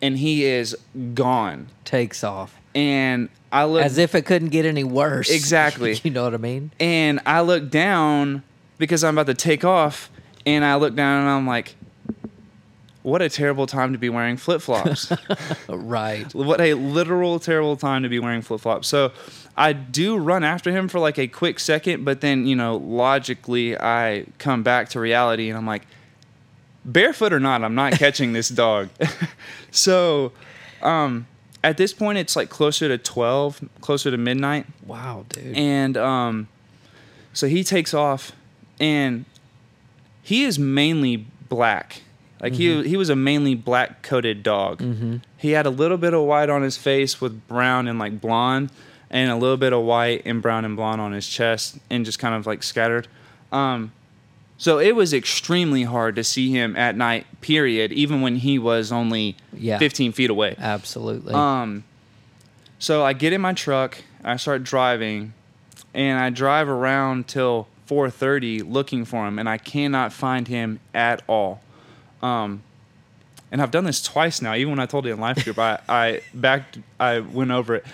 and he is gone. Takes off. And I look As if it couldn't get any worse. (laughs) Exactly. you know what I mean? and I look down because I'm about to take off, and I look down and I'm like, what a terrible time to be wearing flip flops. (laughs) Right. what a literal terrible time to be wearing flip flops. So I do run after him for like a quick second, but then, you know, logically I come back to reality and I'm like, barefoot or not, I'm not catching this (laughs) dog. (laughs) so um, at this point, it's like closer to 12, closer to midnight. Wow, dude. And um, so he takes off, and he is mainly black. Like he he was a mainly black coated dog. mm-hmm. He had a little bit of white on his face with brown and like blonde, and a little bit of white and brown and blonde on his chest, and just kind of like scattered. Um, so it was extremely hard to see him at night. Period. Even when he was only Yeah. 15 feet away. Absolutely. Um, so I get in my truck, I start driving, and I drive around till 4:30 looking for him, and I cannot find him at all. Um, and I've done this twice now. Even when I told it in life group, I (laughs) I backed, I went over it.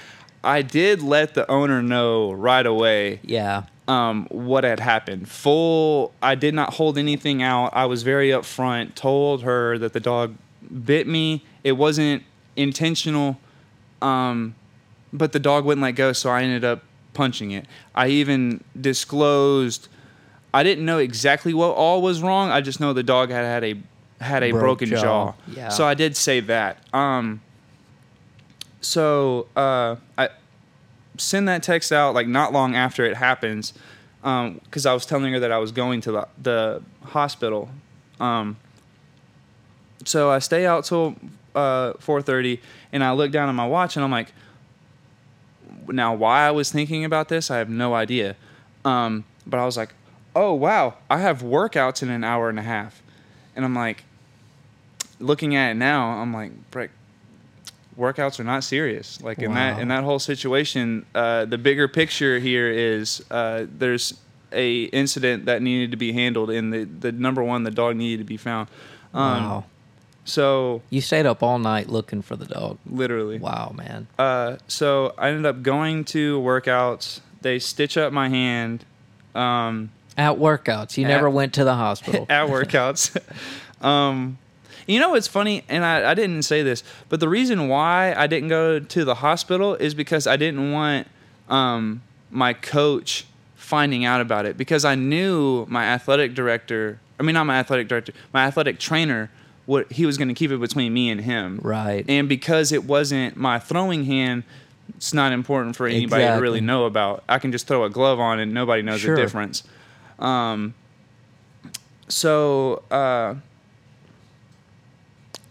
I did let the owner know right away yeah. um, what had happened. Full, I did not hold anything out. I was very upfront. Told her that the dog bit me. It wasn't intentional, um, but the dog wouldn't let go, so I ended up punching it. I even disclosed. I didn't know exactly what all was wrong. I just know the dog had had a had a Broke broken jaw. jaw. Yeah. So I did say that. Um, so uh, I send that text out like not long after it happens because I was telling her that I was going to the, the hospital. Um, so I stay out till uh, 4:30, and I look down at my watch, and I'm like, now why I was thinking about this, I have no idea. Um, but I was like, oh wow, I have workouts in an hour and a half, and I'm like, looking at it now, I'm like, Breck, workouts are not serious. Like in that in that whole situation, uh, the bigger picture here is uh, there's a incident that needed to be handled, and the the number one, the dog needed to be found. Um, wow. So You stayed up all night looking for the dog. literally, Wow, man. uh, so I ended up going to workouts. They stitch up my hand. Um, At workouts. You At- never went to the hospital. (laughs) at workouts. (laughs) um, you know what's funny, and I, I didn't say this, but the reason why I didn't go to the hospital is because I didn't want um, my coach finding out about it because I knew my athletic director. I mean, not my athletic director, my athletic trainer. What he was going to keep it between me and him, Right. And because it wasn't my throwing hand, it's not important for anybody to really know about. I can just throw a glove on and nobody knows Sure. the difference. Um, so uh,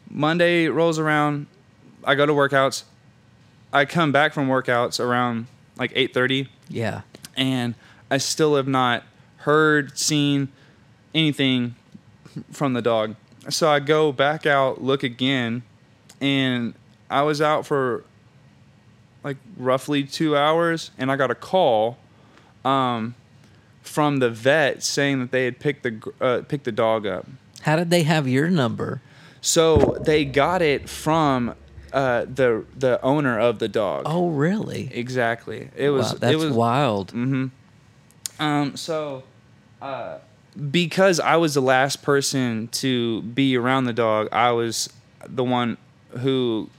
Monday rolls around. I go to workouts. I come back from workouts around like eight thirty, yeah. and I still have not heard, seen anything from the dog. So I go back out, look again, and I was out for like roughly two hours, and I got a call um, from the vet saying that they had picked the uh, picked the dog up. How did they have your number? So they got it from uh, the the owner of the dog. Oh, really? exactly. It was wow, that's it was wild. Mm-hmm. Um, so, uh, because I was the last person to be around the dog, I was the one who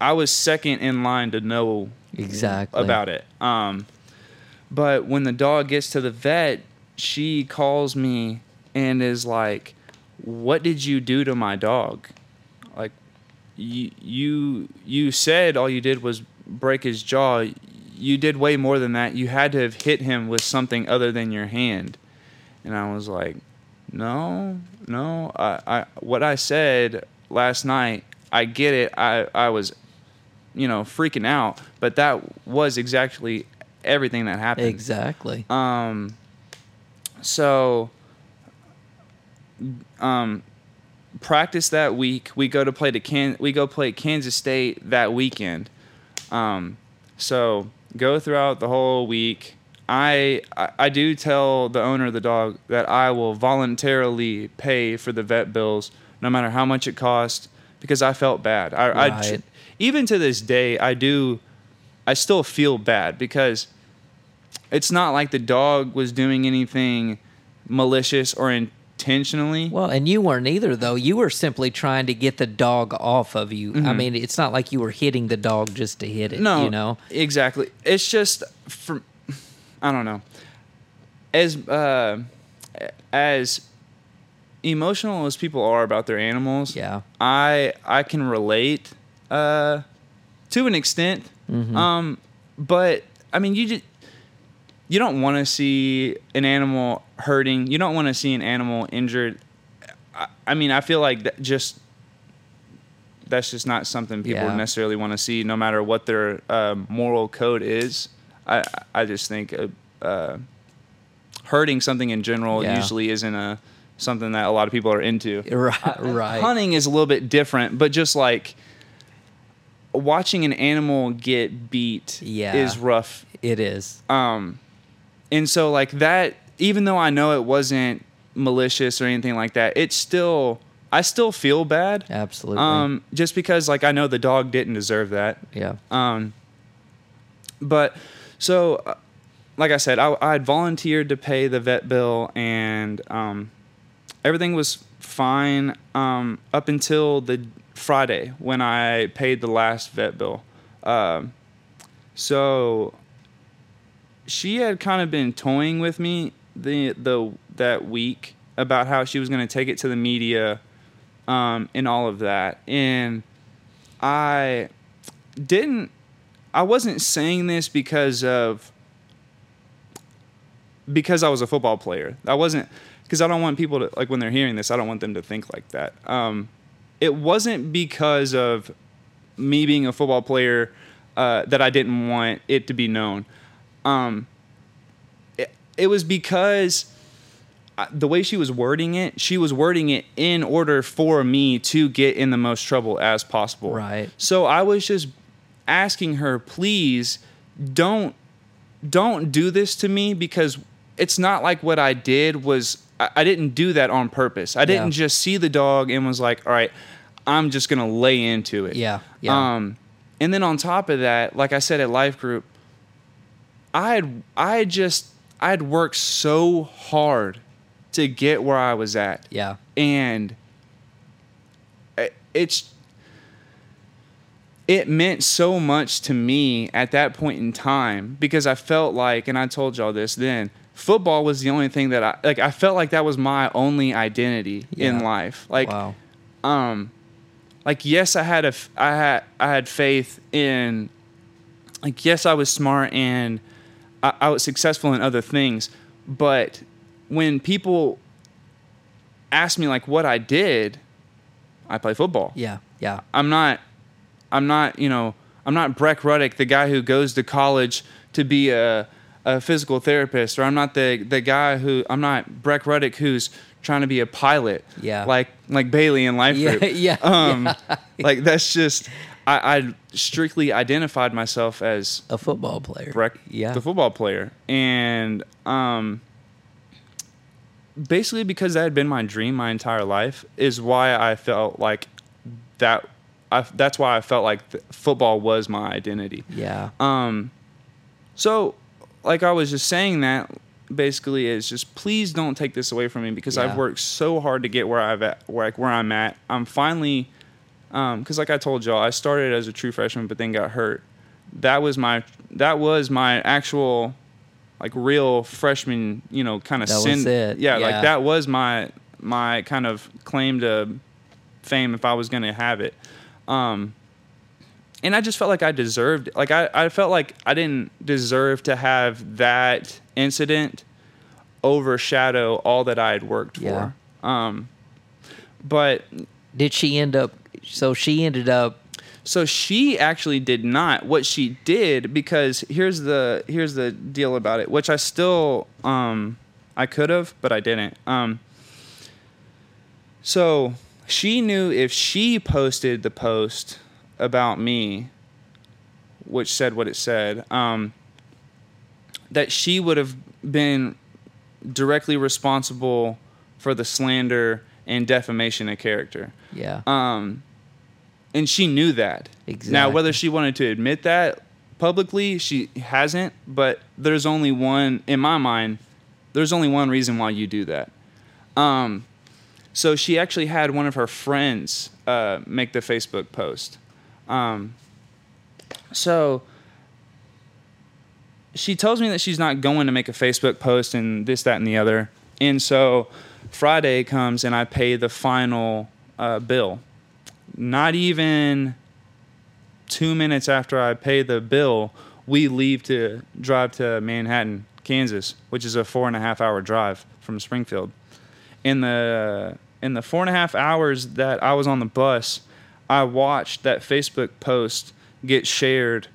I was second in line to know Exactly. about it. Um, but when the dog gets to the vet, she calls me and is like, "What did you do to my dog? Like, you you you said all you did was break his jaw. You did way more than that. You had to have hit him with something other than your hand." And I was like, "No, no. I, I what I said last night. I get it. I I was." you know, freaking out, but that was exactly everything that happened. Exactly. Um, so, um, practice that week. We go to play to Can. We go play Kansas State that weekend. Um, so go throughout the whole week. I, I I do tell the owner of the dog that I will voluntarily pay for the vet bills, no matter how much it costs, because I felt bad. I, I Right. even to this day, I do. I still feel bad because it's not like the dog was doing anything malicious or intentionally. Well, and you weren't either, though. You were simply trying to get the dog off of you. I mean, it's not like you were hitting the dog just to hit it. Mm-hmm. No, you know. exactly. It's just from I don't know. As uh, as emotional as people are about their animals, Yeah. I I can relate uh, to an extent. Mm-hmm. Um, but I mean, you just you don't want to see an animal hurting. You don't want to see an animal injured. I, I mean, I feel like that just that's just not something people Yeah. necessarily want to see, no matter what their uh, moral code is. I I just think uh, uh, hurting something in general Yeah. usually isn't a something that a lot of people are into. (laughs) Right. Right. Hunting is a little bit different, but just like watching an animal get beat Yeah. is rough. It is. Um, and so like that, even though I know it wasn't malicious or anything like that, it's still I still feel bad. Absolutely. Um, just because like I know the dog didn't deserve that. yeah. Um, but so, uh, like I said, I, I had volunteered to pay the vet bill, and um, everything was fine um, up until the Friday when I paid the last vet bill. Um, so she had kind of been toying with me the the that week about how she was going to take it to the media um, and all of that, and I didn't I wasn't saying this because of because I was a football player. I wasn't because I don't want people to like when they're hearing this. I don't want them to think like that. Um, it wasn't because of me being a football player uh, that I didn't want it to be known. Um, it, it was because I- the way she was wording it, she was wording it in order for me to get in the most trouble as possible. Right. So I was just asking her, please don't don't do this to me because it's not like what I did was I, I didn't do that on purpose. I didn't Yeah. just see the dog and was like, all right, I'm just gonna lay into it. Yeah. Yeah. Um, and then on top of that, like I said at Life Group, I had I had just I had worked so hard to get where I was at, yeah. and it- it's it meant so much to me at that point in time because I felt like, and I told y'all this then, football was the only thing that I like. I felt like that was my only identity in life. Like, wow. um like yes i had a i had i had faith in like yes i was smart and I, I was successful in other things but when people ask me like what i did i play football Yeah. Yeah. i'm not i'm not you know i'm not breck ruddick the guy who goes to college to be a, a physical therapist or i'm not the the guy who i'm not breck ruddick who's trying to be a pilot Yeah. like like bailey in life Yeah. group (laughs) Yeah. um like that's just I, I strictly identified myself as A football player. Breck, Yeah. the football player, and um, basically because that had been my dream my entire life is why I felt like that. I, that's why I felt like th- football was my identity. yeah. Um, so, like I was just saying that basically is just please don't take this away from me because I've worked so hard to get where I've at, where, like where I'm at. I'm finally, um, because like I told y'all, I started as a true freshman, but then got hurt. That was my that was my actual, like real freshman, you know, kind of sin. it. Yeah, Yeah. like that was my my kind of claim to fame if I was gonna have it. Um, and I just felt like I deserved like I, I felt like I didn't deserve to have that incident overshadow all that I had worked Yeah. for. Um but Did she end up? So she ended up. so she actually did not. What she did because here's the here's the deal about it, which I still um I could have, but I didn't. Um so she knew if she posted the post about me, which said what it said, um, that she would have been directly responsible for the slander and defamation of character. Yeah. Um, and she knew that. Now, whether she wanted to admit that publicly, she hasn't. But there's only one, in my mind, there's only one reason why you do that. Um, so she actually had one of her friends uh, make the Facebook post. Um, so she tells me that she's not going to make a Facebook post and this, that, and the other. And so Friday comes and I pay the final uh, bill. Not even two minutes after I pay the bill, we leave to drive to Manhattan, Kansas, which is a four and a half hour drive from Springfield. In the in the four and a half hours that I was on the bus, I watched that Facebook post get shared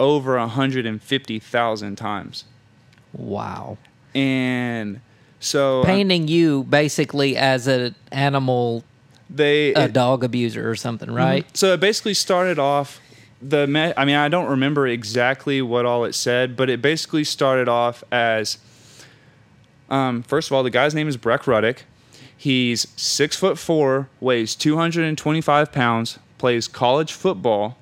over 150,000 times. Wow. And so Painting you basically as an animal, they a it- dog abuser or something, right? So it basically started off the me- I mean I don't remember exactly what all it said, but it basically started off as um, first of all the guy's name is Breck Ruddick. He's six foot four, weighs two hundred and twenty five pounds, plays college football.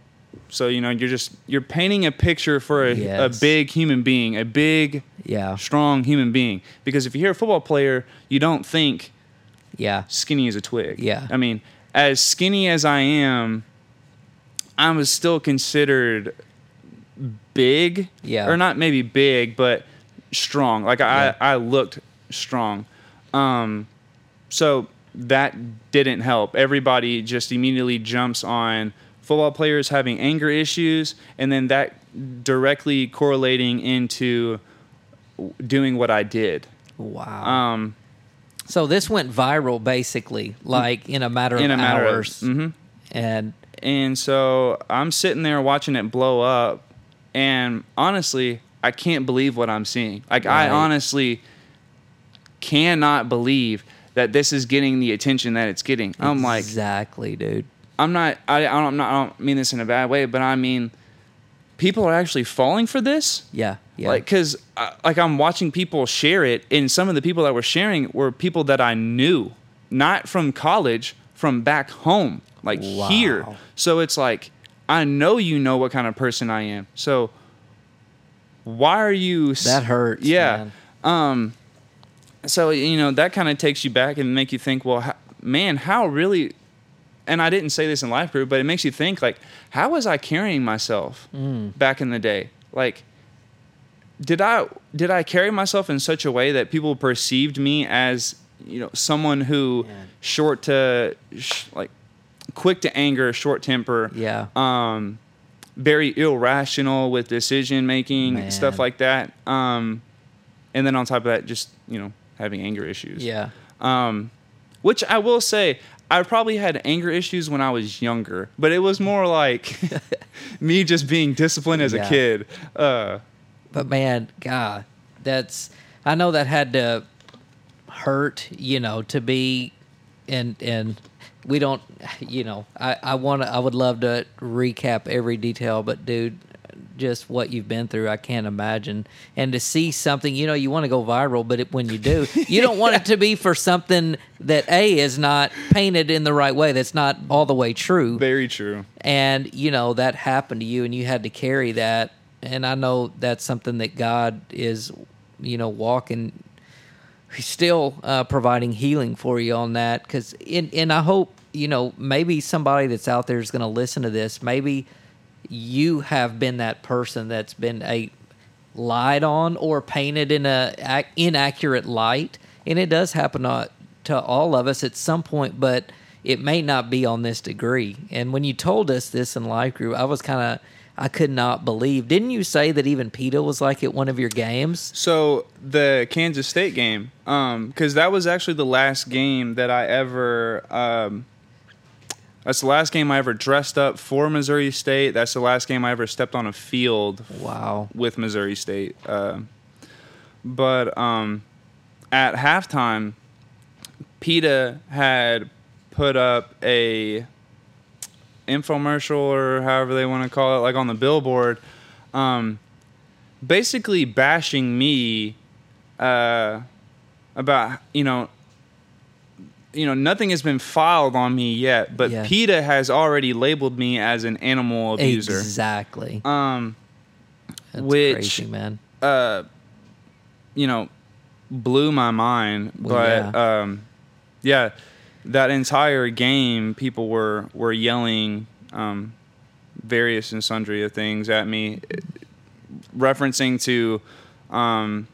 So you know you're just you're painting a picture for a, a big human being, a big Yeah. strong human being. Because if you hear a football player, you don't think Yeah. skinny as a twig. Yeah. I mean, as skinny as I am, I was still considered big. Yeah. Or not maybe big, but strong. Like Yeah. I, I looked strong. Um, so that didn't help. Everybody just immediately jumps on football players having anger issues, and then that directly correlating into doing what I did. Wow. Um, so this went viral basically, like in a matter of in a matter hours. of. mhm. and And so I'm sitting there watching it blow up, and honestly, I can't believe what I'm seeing. Like I honestly cannot believe that this is getting the attention that it's getting. I'm like, exactly, dude. I'm not. I, I don't. I'm not, I don't mean this in a bad way, but I mean, people are actually falling for this. Yeah. Yeah. Like, cause uh, like I'm watching people share it, and some of the people that were sharing were people that I knew, not from college, from back home, like Wow. here. So it's like I know you know what kind of person I am. So why are you? that hurts. Yeah. man. Um. So you know that kind of takes you back and make you think, well, how, man, how really? And I didn't say this in life group, but it makes you think like, how was I carrying myself Mm. back in the day? Like, did I did I carry myself in such a way that people perceived me as you know someone who Man. short to sh- like quick to anger, short temper, Yeah. um, very irrational with decision making, stuff like that. Um, and then on top of that, just you know having anger issues. Yeah. Um, which I will say, I probably had anger issues when I was younger, but it was more like (laughs) me just being disciplined as Yeah. a kid. Uh, But man, God, that's I know that had to hurt, you know, to be and and we don't you know, I I want to I would love to recap every detail, but dude, just what you've been through, I can't imagine. And to see something, you know, you want to go viral, but it, when you do, you don't want it to be for something that A is not painted in the right way, that's not all the way true very true. and you know that happened to you and you had to carry that and i know that's something that god is you know walking he's still uh, providing healing for you on that because and i hope you know maybe somebody that's out there is going to listen to this maybe you have been that person that's been a lied on or painted in a ac- inaccurate light. And it does happen to, to all of us at some point but it may not be on this degree. And when you told us this in life group i was kind of i could not believe. Didn't you say that even PETA was like at one of your games? So the Kansas State game, um because that was actually the last game that I ever. Um, that's the last game I ever dressed up for Missouri State. That's the last game I ever stepped on a field wow with Missouri State. Uh, but um, at halftime, PETA had put up a infomercial or however they want to call it, like on the billboard, um, basically bashing me uh, about you know you know, nothing has been filed on me yet, but Yes. PETA has already labeled me as an animal abuser. Exactly. Um, That's which- crazy, man. uh, you know, blew my mind. Well, but um, yeah, that entire game, people were were yelling um, various and sundry of things at me, referencing to um,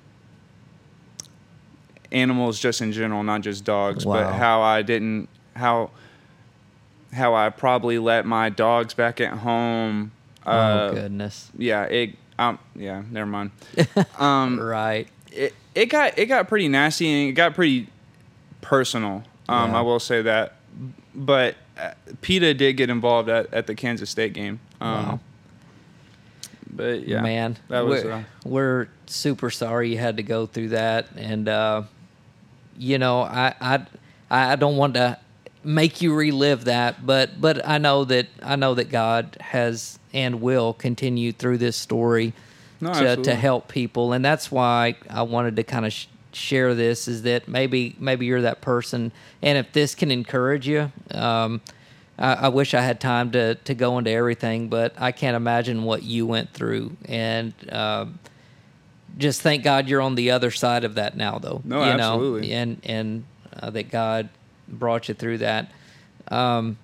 animals just in general, not just dogs, Wow. but how I didn't how how I probably let my dogs back at home. oh Uh, goodness. yeah, it. Um, yeah, never mind. (laughs) Um, Right. it, it got it got pretty nasty and it got pretty personal. Um, Yeah. I will say that, but uh, PETA did get involved at, at the Kansas State game. Um, Wow. But yeah, man, that was. we're, Uh, we're super sorry you had to go through that, and uh, you know, I, I I don't want to make you relive that, but but I know that I know that God has and will continue through this story No, to to help people, and that's why I wanted to kind of sh- share this. Is that maybe maybe you're that person, and if this can encourage you. Um, I, I wish I had time to, to go into everything, but I can't imagine what you went through. And um, just thank God you're on the other side of that now, though. No, you absolutely. Know, and and uh, that God brought you through that. Um,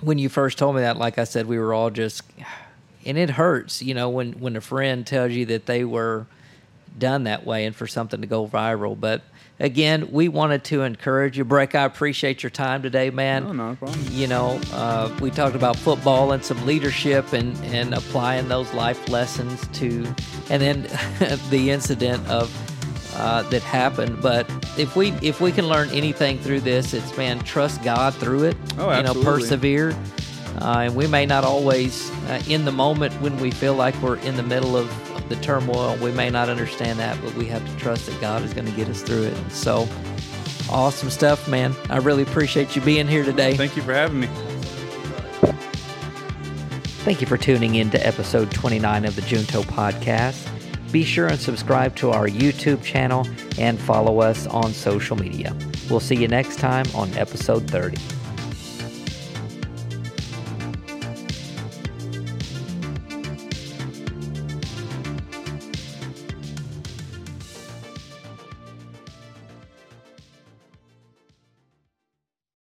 when you first told me that, like I said, we were all just, and it hurts, you know, when when a friend tells you that they were done that way and for something to go viral. But again, we wanted to encourage you, Breck. I appreciate your time today, man no, no problem. you know, uh, we talked about football and some leadership and, and applying those life lessons to, and then (laughs) the incident of uh, that happened. But if we if we can learn anything through this, it's man, trust God through it. Oh, absolutely. You know, persevere. Uh, and we may not always, uh, in the moment when we feel like we're in the middle of the turmoil, we may not understand that, but we have to trust that God is going to get us through it. So, awesome stuff, man. I really appreciate you being here today. Thank you for having me. Thank you for tuning in to episode 29 of the Junto podcast. Be sure and subscribe to our YouTube channel and follow us on social media. We'll see you next time on episode 30.